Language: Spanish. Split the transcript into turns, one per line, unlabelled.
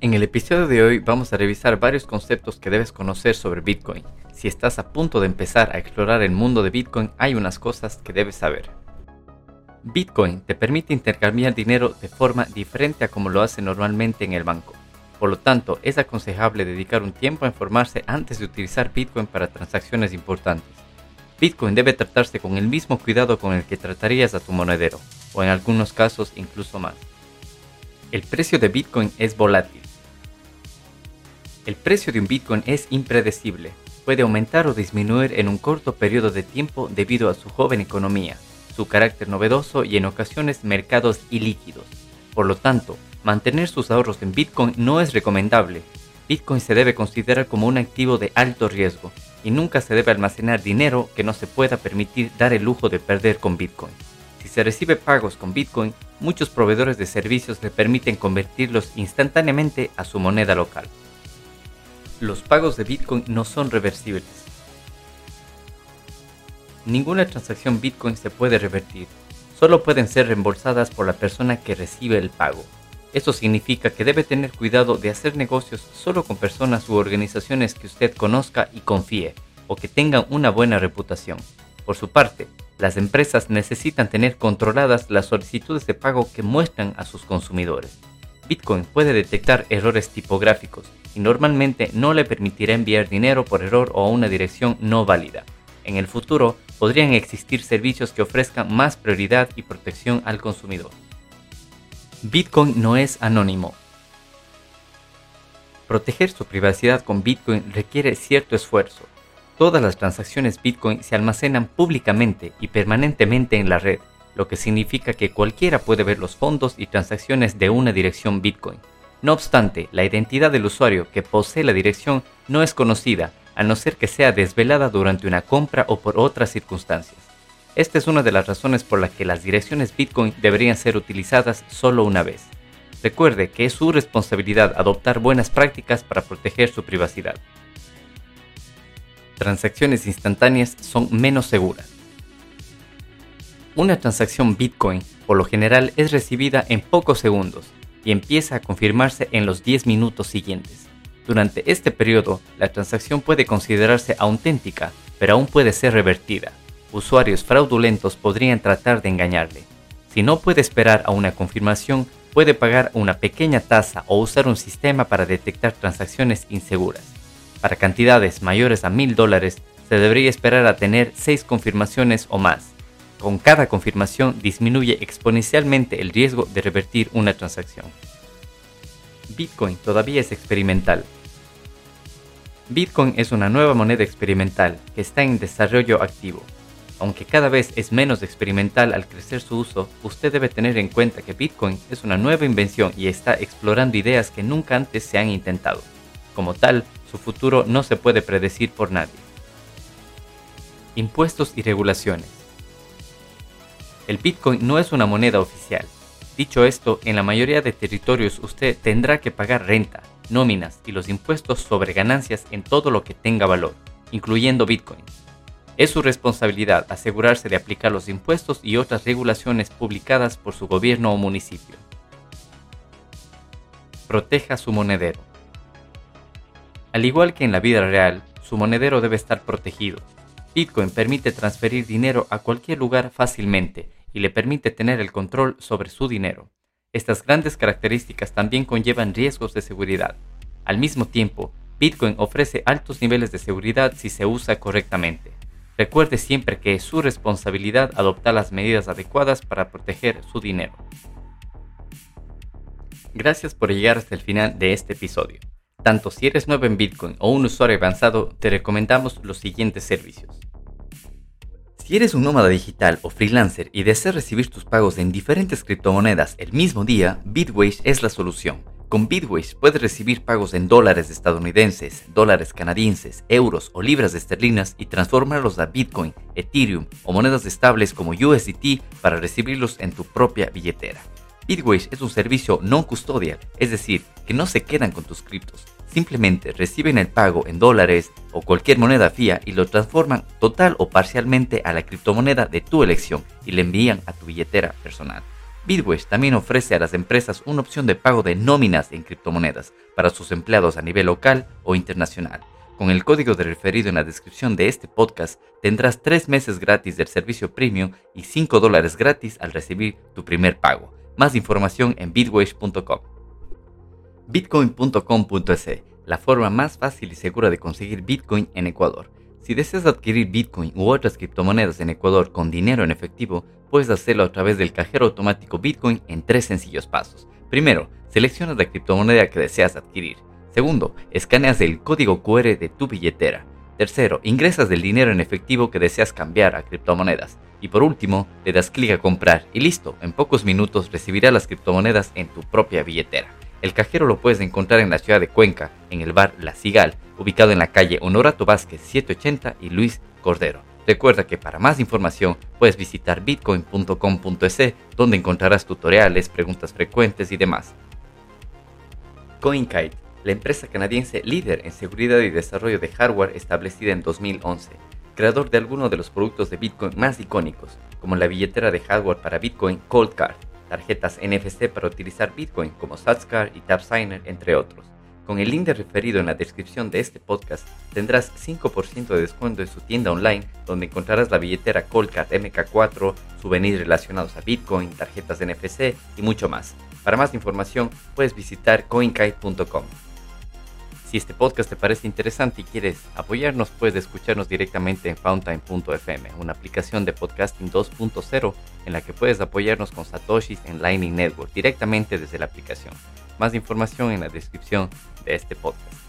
En el episodio de hoy vamos a revisar varios conceptos que debes conocer sobre Bitcoin. Si estás a punto de empezar a explorar el mundo de Bitcoin, hay unas cosas que debes saber. Bitcoin te permite intercambiar dinero de forma diferente a como lo hace normalmente en el banco. Por lo tanto, es aconsejable dedicar un tiempo a informarse antes de utilizar Bitcoin para transacciones importantes. Bitcoin debe tratarse con el mismo cuidado con el que tratarías a tu monedero, o en algunos casos incluso más. El precio de Bitcoin es volátil el precio de un Bitcoin es impredecible. Puede aumentar o disminuir en un corto periodo de tiempo debido a su joven economía, su carácter novedoso y en ocasiones mercados ilíquidos. Por lo tanto, mantener sus ahorros en Bitcoin no es recomendable. Bitcoin se debe considerar como un activo de alto riesgo y nunca se debe almacenar dinero que no se pueda permitir dar el lujo de perder con Bitcoin. Si se recibe pagos con Bitcoin, muchos proveedores de servicios le permiten convertirlos instantáneamente a su moneda local los pagos de Bitcoin no son reversibles. Ninguna transacción Bitcoin se puede revertir, solo pueden ser reembolsadas por la persona que recibe el pago. Esto significa que debe tener cuidado de hacer negocios solo con personas u organizaciones que usted conozca y confíe, o que tengan una buena reputación. Por su parte, las empresas necesitan tener controladas las solicitudes de pago que muestran a sus consumidores. Bitcoin puede detectar errores tipográficos, y normalmente no le permitirá enviar dinero por error o a una dirección no válida. En el futuro podrían existir servicios que ofrezcan más prioridad y protección al consumidor. Bitcoin no es anónimo. Proteger su privacidad con Bitcoin requiere cierto esfuerzo. Todas las transacciones Bitcoin se almacenan públicamente y permanentemente en la red, lo que significa que cualquiera puede ver los fondos y transacciones de una dirección Bitcoin. No obstante, la identidad del usuario que posee la dirección no es conocida, a no ser que sea desvelada durante una compra o por otras circunstancias. Esta es una de las razones por las que las direcciones Bitcoin deberían ser utilizadas solo una vez. Recuerde que es su responsabilidad adoptar buenas prácticas para proteger su privacidad. Transacciones instantáneas son menos seguras. Una transacción Bitcoin, por lo general, es recibida en pocos segundos y empieza a confirmarse en los 10 minutos siguientes. Durante este periodo, la transacción puede considerarse auténtica, pero aún puede ser revertida. Usuarios fraudulentos podrían tratar de engañarle. Si no puede esperar a una confirmación, puede pagar una pequeña tasa o usar un sistema para detectar transacciones inseguras. Para cantidades mayores a 1000 dólares, se debería esperar a tener 6 confirmaciones o más. Con cada confirmación disminuye exponencialmente el riesgo de revertir una transacción. Bitcoin todavía es experimental. Bitcoin es una nueva moneda experimental que está en desarrollo activo. Aunque cada vez es menos experimental al crecer su uso, usted debe tener en cuenta que Bitcoin es una nueva invención y está explorando ideas que nunca antes se han intentado. Como tal, su futuro no se puede predecir por nadie. Impuestos y regulaciones. El Bitcoin no es una moneda oficial. Dicho esto, en la mayoría de territorios usted tendrá que pagar renta, nóminas y los impuestos sobre ganancias en todo lo que tenga valor, incluyendo Bitcoin. Es su responsabilidad asegurarse de aplicar los impuestos y otras regulaciones publicadas por su gobierno o municipio. Proteja su monedero. Al igual que en la vida real, su monedero debe estar protegido. Bitcoin permite transferir dinero a cualquier lugar fácilmente y le permite tener el control sobre su dinero. Estas grandes características también conllevan riesgos de seguridad. Al mismo tiempo, Bitcoin ofrece altos niveles de seguridad si se usa correctamente. Recuerde siempre que es su responsabilidad adoptar las medidas adecuadas para proteger su dinero. Gracias por llegar hasta el final de este episodio. Tanto si eres nuevo en Bitcoin o un usuario avanzado, te recomendamos los siguientes servicios. Si eres un nómada digital o freelancer y deseas recibir tus pagos en diferentes criptomonedas el mismo día, Bitwage es la solución. Con Bitwage puedes recibir pagos en dólares estadounidenses, dólares canadienses, euros o libras esterlinas y transformarlos a Bitcoin, Ethereum o monedas estables como USDT para recibirlos en tu propia billetera. Bitwage es un servicio no custodial, es decir, que no se quedan con tus criptos simplemente reciben el pago en dólares o cualquier moneda fía y lo transforman total o parcialmente a la criptomoneda de tu elección y le envían a tu billetera personal. Bitwesh también ofrece a las empresas una opción de pago de nóminas en criptomonedas para sus empleados a nivel local o internacional. Con el código de referido en la descripción de este podcast tendrás 3 meses gratis del servicio premium y 5 dólares gratis al recibir tu primer pago. Más información en bitwesh.com. Bitcoin.com.es, la forma más fácil y segura de conseguir Bitcoin en Ecuador. Si deseas adquirir Bitcoin u otras criptomonedas en Ecuador con dinero en efectivo, puedes hacerlo a través del cajero automático Bitcoin en tres sencillos pasos. Primero, seleccionas la criptomoneda que deseas adquirir. Segundo, escaneas el código QR de tu billetera. Tercero, ingresas el dinero en efectivo que deseas cambiar a criptomonedas. Y por último, le das clic a comprar y listo, en pocos minutos recibirás las criptomonedas en tu propia billetera. El cajero lo puedes encontrar en la ciudad de Cuenca, en el bar La Cigal, ubicado en la calle Honorato Vázquez 780 y Luis Cordero. Recuerda que para más información puedes visitar bitcoin.com.es, donde encontrarás tutoriales, preguntas frecuentes y demás. CoinKite la empresa canadiense líder en seguridad y desarrollo de hardware establecida en 2011, creador de algunos de los productos de Bitcoin más icónicos, como la billetera de hardware para Bitcoin Coldcard, tarjetas NFC para utilizar Bitcoin como Satscard y TapSigner, entre otros. Con el link de referido en la descripción de este podcast tendrás 5% de descuento en su tienda online donde encontrarás la billetera Coldcard MK4, souvenirs relacionados a Bitcoin, tarjetas NFC y mucho más. Para más información puedes visitar coinkite.com. Si este podcast te parece interesante y quieres apoyarnos, puedes escucharnos directamente en fountain.fm, una aplicación de podcasting 2.0 en la que puedes apoyarnos con satoshis en Lightning Network directamente desde la aplicación. Más información en la descripción de este podcast.